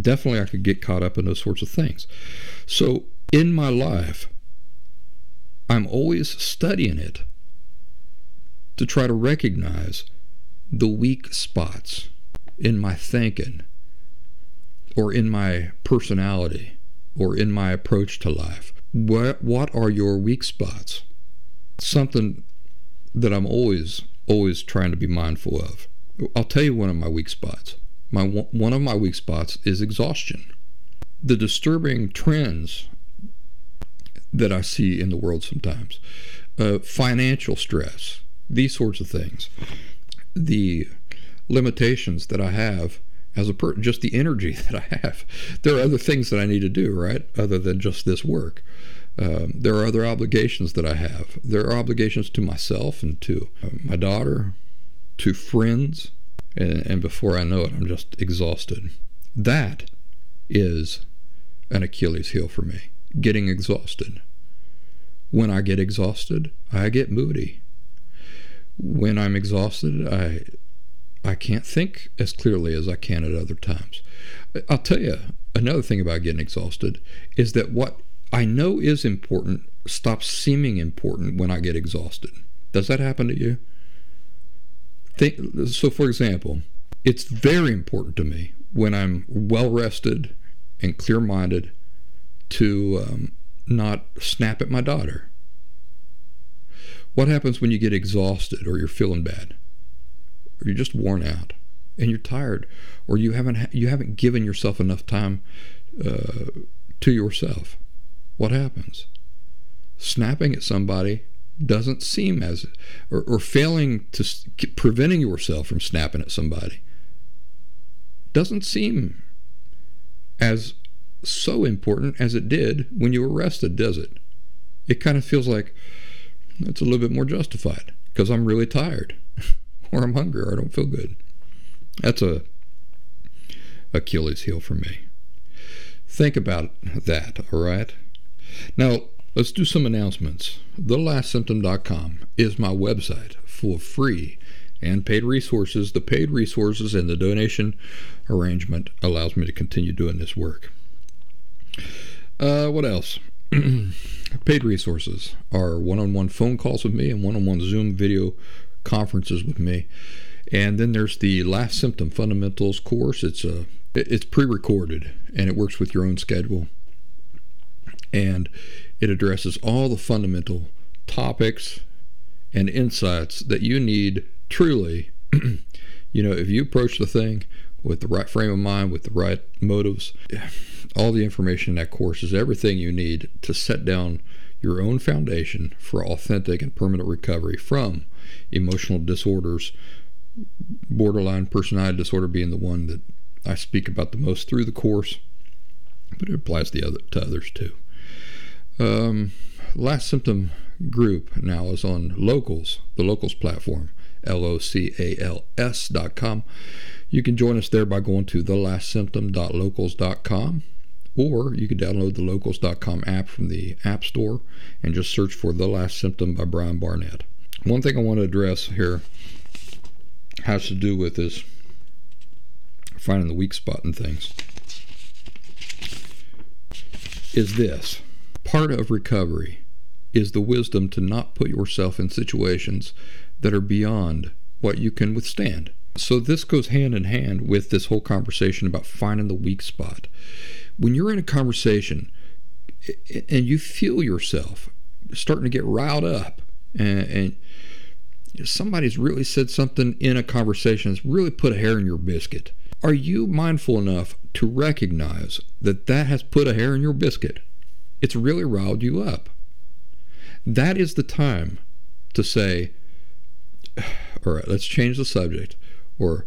Definitely, I could get caught up in those sorts of things. So, in my life, I'm always studying it to try to recognize the weak spots in my thinking or in my personality or in my approach to life. What, what are your weak spots? Something that I'm always, always trying to be mindful of. I'll tell you one of my weak spots. My, one of my weak spots is exhaustion. The disturbing trends that I see in the world sometimes uh, financial stress, these sorts of things. The limitations that I have as a just the energy (laughs) that I have. There are other things that I need to do, right? Other than just this work. Um, there are other obligations that I have. There are obligations to myself and to uh, my daughter, to friends, and, and before I know it, I'm just exhausted. That is an Achilles heel for me, getting exhausted. When I get exhausted, I get moody when I'm exhausted, I I can't think as clearly as I can at other times. I'll tell you another thing about getting exhausted is that what I know is important stops seeming important when I get exhausted. Does that happen to you? Think, so, for example, it's very important to me when I'm well rested and clear minded to um, not snap at my daughter what happens when you get exhausted or you're feeling bad? Or you're just worn out and you're tired or you haven't you haven't given yourself enough time uh, to yourself. What happens? Snapping at somebody doesn't seem as or, or failing to preventing yourself from snapping at somebody doesn't seem as so important as it did when you were arrested, does it? It kind of feels like, it's a little bit more justified because I'm really tired (laughs) or I'm hungry or I don't feel good. That's a Achilles heel for me. Think about that, all right? Now, let's do some announcements. TheLastSymptom.com is my website for free and paid resources. The paid resources and the donation arrangement allows me to continue doing this work. Uh, what else? (clears throat) Paid resources are one on one phone calls with me and one on one Zoom video conferences with me. And then there's the Last Symptom Fundamentals course. It's a it's pre-recorded and it works with your own schedule. And it addresses all the fundamental topics and insights that you need truly. (clears throat) you know, if you approach the thing with the right frame of mind, with the right motives, all the information in that course is everything you need to set down your own foundation for authentic and permanent recovery from emotional disorders, borderline personality disorder being the one that I speak about the most through the course, but it applies to, other, to others too. Um, last symptom group now is on Locals, the Locals platform, L O C A L S dot com. You can join us there by going to thelastsymptom.locals.com or you can download the locals.com app from the App Store and just search for The Last Symptom by Brian Barnett. One thing I want to address here has to do with this finding the weak spot in things is this part of recovery is the wisdom to not put yourself in situations that are beyond what you can withstand. So, this goes hand in hand with this whole conversation about finding the weak spot. When you're in a conversation and you feel yourself starting to get riled up, and, and somebody's really said something in a conversation that's really put a hair in your biscuit, are you mindful enough to recognize that that has put a hair in your biscuit? It's really riled you up. That is the time to say, (sighs) all right, let's change the subject. Or,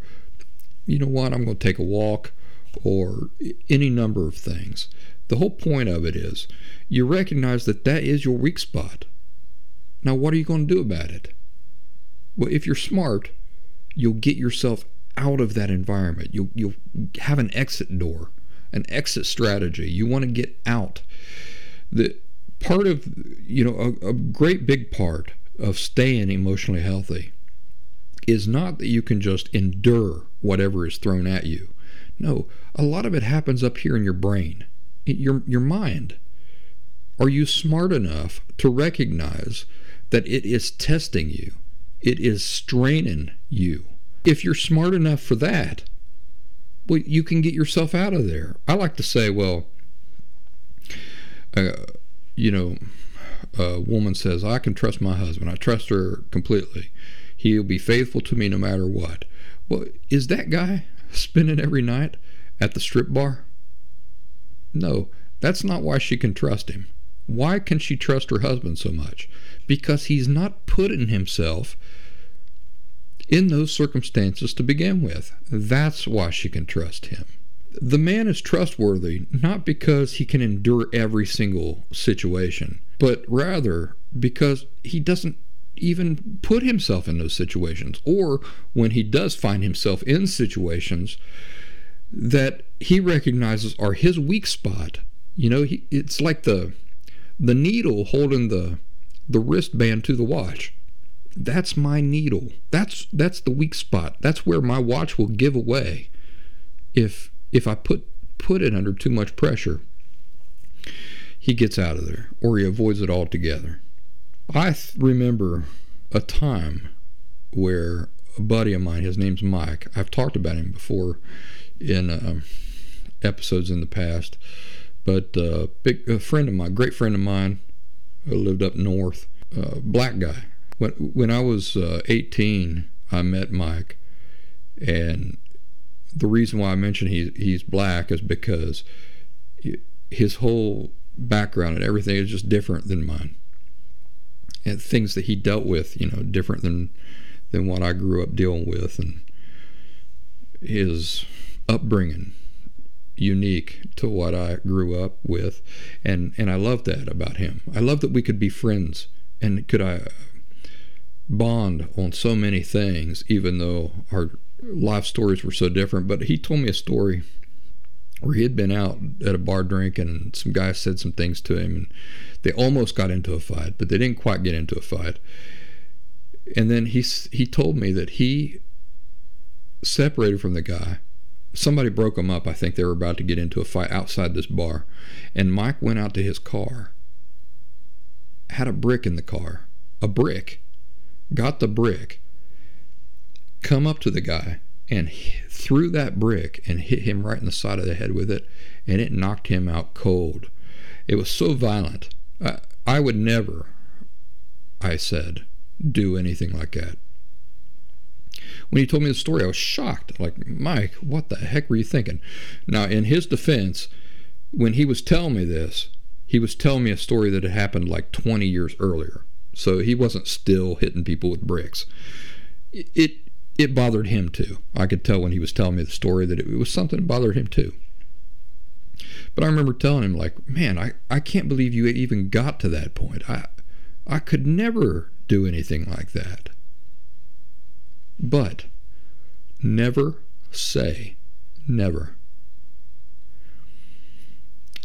you know what, I'm going to take a walk, or any number of things. The whole point of it is you recognize that that is your weak spot. Now, what are you going to do about it? Well, if you're smart, you'll get yourself out of that environment. You'll, you'll have an exit door, an exit strategy. You want to get out. The part of, you know, a, a great big part of staying emotionally healthy is not that you can just endure whatever is thrown at you. No, a lot of it happens up here in your brain, your, your mind. Are you smart enough to recognize that it is testing you? It is straining you. If you're smart enough for that, well, you can get yourself out of there. I like to say, well, uh, you know, a woman says, I can trust my husband. I trust her completely. He'll be faithful to me no matter what. Well, is that guy spending every night at the strip bar? No, that's not why she can trust him. Why can she trust her husband so much? Because he's not putting himself in those circumstances to begin with. That's why she can trust him. The man is trustworthy not because he can endure every single situation, but rather because he doesn't even put himself in those situations. Or when he does find himself in situations that he recognizes are his weak spot, you know, he, it's like the the needle holding the the wristband to the watch that's my needle. That's that's the weak spot. That's where my watch will give away if if I put put it under too much pressure. He gets out of there or he avoids it altogether. I th- remember a time where a buddy of mine, his name's Mike. I've talked about him before in uh, episodes in the past, but uh, big a friend of mine, great friend of mine, lived up north, uh, black guy, when when I was uh, 18, I met Mike, and the reason why I mention he he's black is because his whole background and everything is just different than mine, and things that he dealt with, you know, different than than what I grew up dealing with, and his upbringing unique to what I grew up with, and and I love that about him. I love that we could be friends, and could I bond on so many things, even though our life stories were so different. But he told me a story where he had been out at a bar drinking and some guys said some things to him and they almost got into a fight, but they didn't quite get into a fight. And then he he told me that he separated from the guy. Somebody broke him up. I think they were about to get into a fight outside this bar. And Mike went out to his car, had a brick in the car, a brick, got the brick, come up to the guy, and threw that brick and hit him right in the side of the head with it, and it knocked him out cold. It was so violent. I, I would never, I said, do anything like that. When he told me the story, I was shocked. Like, Mike, what the heck were you thinking? Now, in his defense, when he was telling me this, he was telling me a story that had happened like 20 years earlier. So he wasn't still hitting people with bricks. It, it, bothered him too. I could tell when he was telling me the story that it, it was something that bothered him too. But I remember telling him like, "Man, I, I can't believe you even got to that point. I I could never do anything like that." But never say never.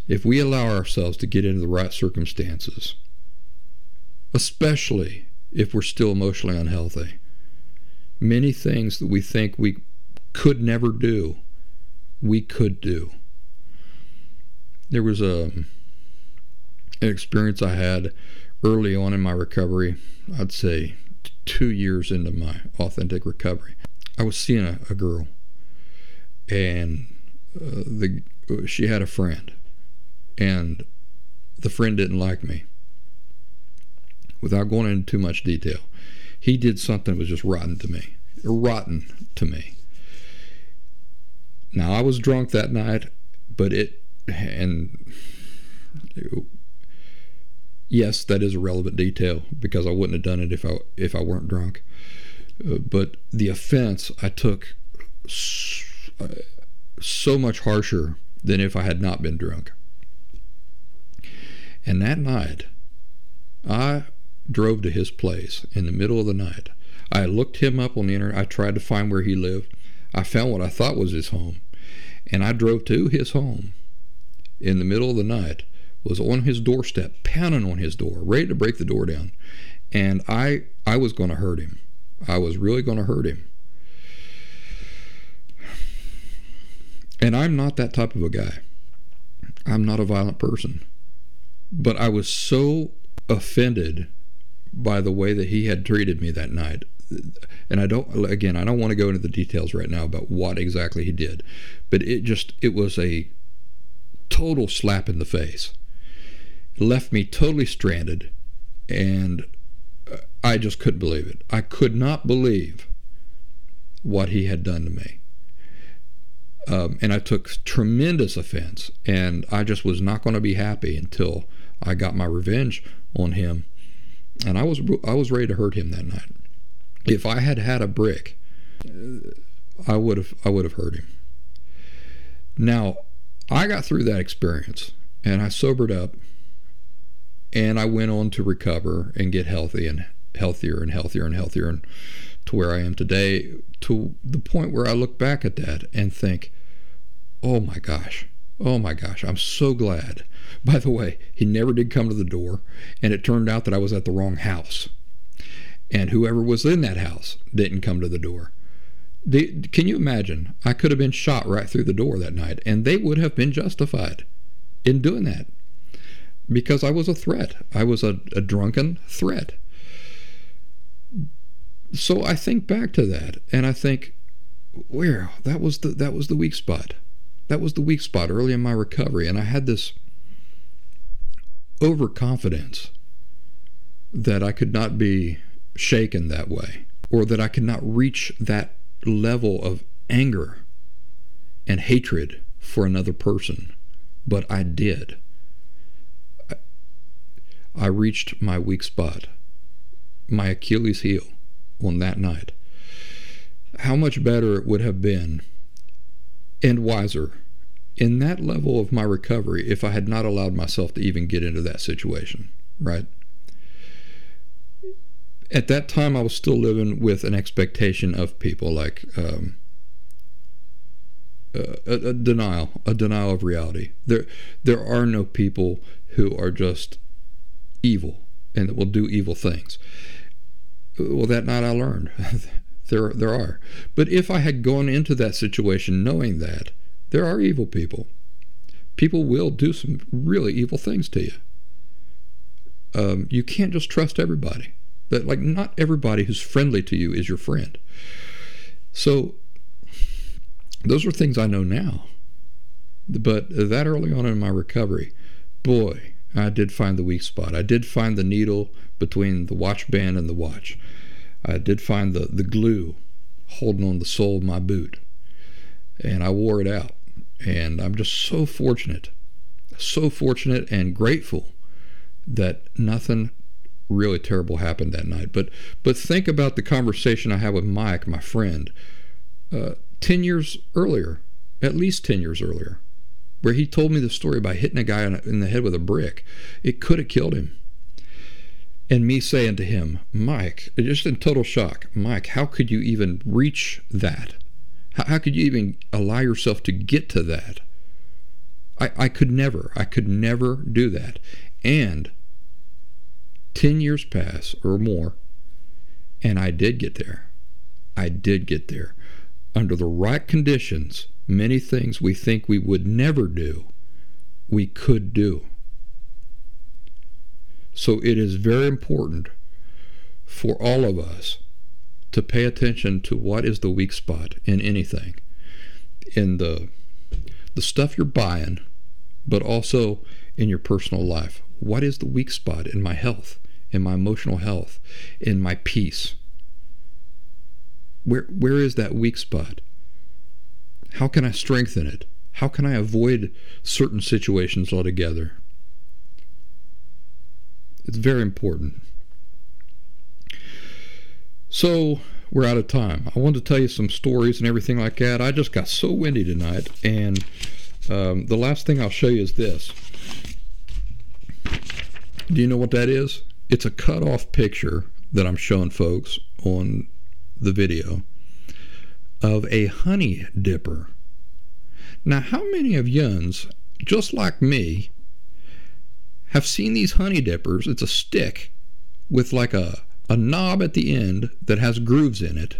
If we allow ourselves to get into the right circumstances, especially if we're still emotionally unhealthy. Many things that we think we could never do, we could do. There was a an experience I had early on in my recovery. I'd say two years into my authentic recovery. I was seeing a, a girl, and uh, the she had a friend, and the friend didn't like me. Without going into too much detail, he did something that was just rotten to me. Rotten to me. Now I was drunk that night, but it and yes, that is a relevant detail because I wouldn't have done it if I if I weren't drunk. Uh, but the offense I took so, uh, so much harsher than if I had not been drunk. And that night, I drove to his place in the middle of the night. I looked him up on the internet. I tried to find where he lived. I found what I thought was his home. And I drove to his home in the middle of the night, was on his doorstep, pounding on his door, ready to break the door down. And I I was going to hurt him. I was really going to hurt him. And I'm not that type of a guy. I'm not a violent person. But I was so offended by the way that he had treated me that night. And I don't, again, I don't want to go into the details right now about what exactly he did, but it just, it was a total slap in the face. Left me totally stranded, and I just couldn't believe it. I could not believe what he had done to me. Um, and I took tremendous offense, and I just was not going to be happy until I got my revenge on him, and I was I was ready to hurt him that night. If I had had a brick, I would have I would have hurt him. Now, I got through that experience, and I sobered up, and I went on to recover and get healthy and healthier and healthier and healthier and to where I am today to the point where I look back at that and think, oh my gosh, oh my gosh, I'm so glad (laughs) by the way, he never did come to the door, and it turned out that I was at the wrong house. And whoever was in that house didn't come to the door. They, can you imagine? I could have been shot right through the door that night, and they would have been justified in doing that because I was a threat. I was a, a drunken threat. So I think back to that, and I think, where that was the that was the weak spot. That was the weak spot early in my recovery, and I had this overconfidence that I could not be shaken that way, or that I could not reach that level of anger and hatred for another person. But I did. I reached my weak spot, my Achilles heel, on that night. How much better it would have been and wiser in that level of my recovery if I had not allowed myself to even get into that situation, right? At that time, I was still living with an expectation of people like um, a, a, denial, a denial of reality. There, there are no people who are just evil and that will do evil things. Well, that night I learned (laughs) there, there are. But if I had gone into that situation knowing that, there are evil people. People will do some really evil things to you. Um, you can't just trust everybody. That like not everybody who's friendly to you is your friend. So those are things I know now. But that early on in my recovery, boy, I did find the weak spot. I did find the needle between the watch band and the watch. I did find the, the glue holding on the sole of my boot. And I wore it out. And I'm just so fortunate, so fortunate and grateful that nothing really terrible happened that night. But but think about the conversation I had with Mike, my friend, uh, ten years earlier, at least ten years earlier, where he told me the story about hitting a guy in the head with a brick. It could have killed him. And me saying to him, Mike, just in total shock, Mike, how could you even reach that? How, how could you even allow yourself to get to that? I, I could never, I could never do that. And 10 years pass or more, and I did get there. I did get there. Under the right conditions, many things we think we would never do, we could do. So it is very important for all of us to pay attention to what is the weak spot in anything. In the the stuff you're buying, but also in your personal life. What is the weak spot in my health, in my emotional health, in my peace? Where where is that weak spot? How can I strengthen it? How can I avoid certain situations altogether? It's very important. So, we're out of time. I wanted to tell you some stories and everything like that. I just got so windy tonight, and um, the last thing I'll show you is this. Do you know what that is? It's a cut off picture that I'm showing folks on the video of a honey dipper. Now, how many of yuns, just like me, have seen these honey dippers? It's a stick with like a, a knob at the end that has grooves in it.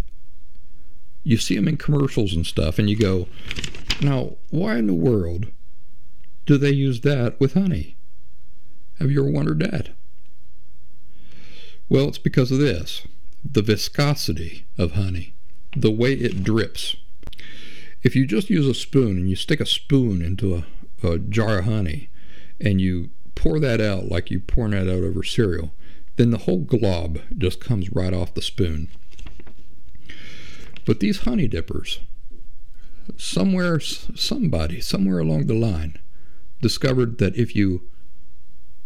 You see them in commercials and stuff, and you go, now, why in the world do they use that with honey? Have you ever wondered that? Well, it's because of this the viscosity of honey, the way it drips. If you just use a spoon and you stick a spoon into a, a jar of honey and you pour that out like you pour that out over cereal, then the whole glob just comes right off the spoon. But these honey dippers, somewhere, somebody, somewhere along the line, discovered that if you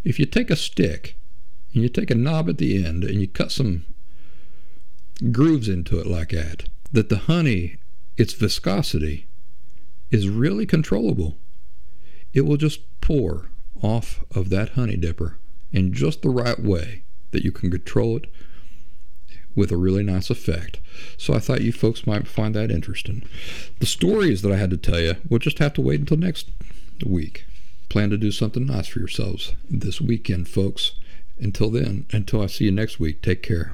if you take a stick and you take a knob at the end and you cut some grooves into it like that, that the honey, its viscosity, is really controllable. It will just pour off of that honey dipper in just the right way that you can control it with a really nice effect. So I thought you folks might find that interesting. The stories that I had to tell you, we'll just have to wait until next week. Plan to do something nice for yourselves this weekend, folks. Until then, until I see you next week, take care.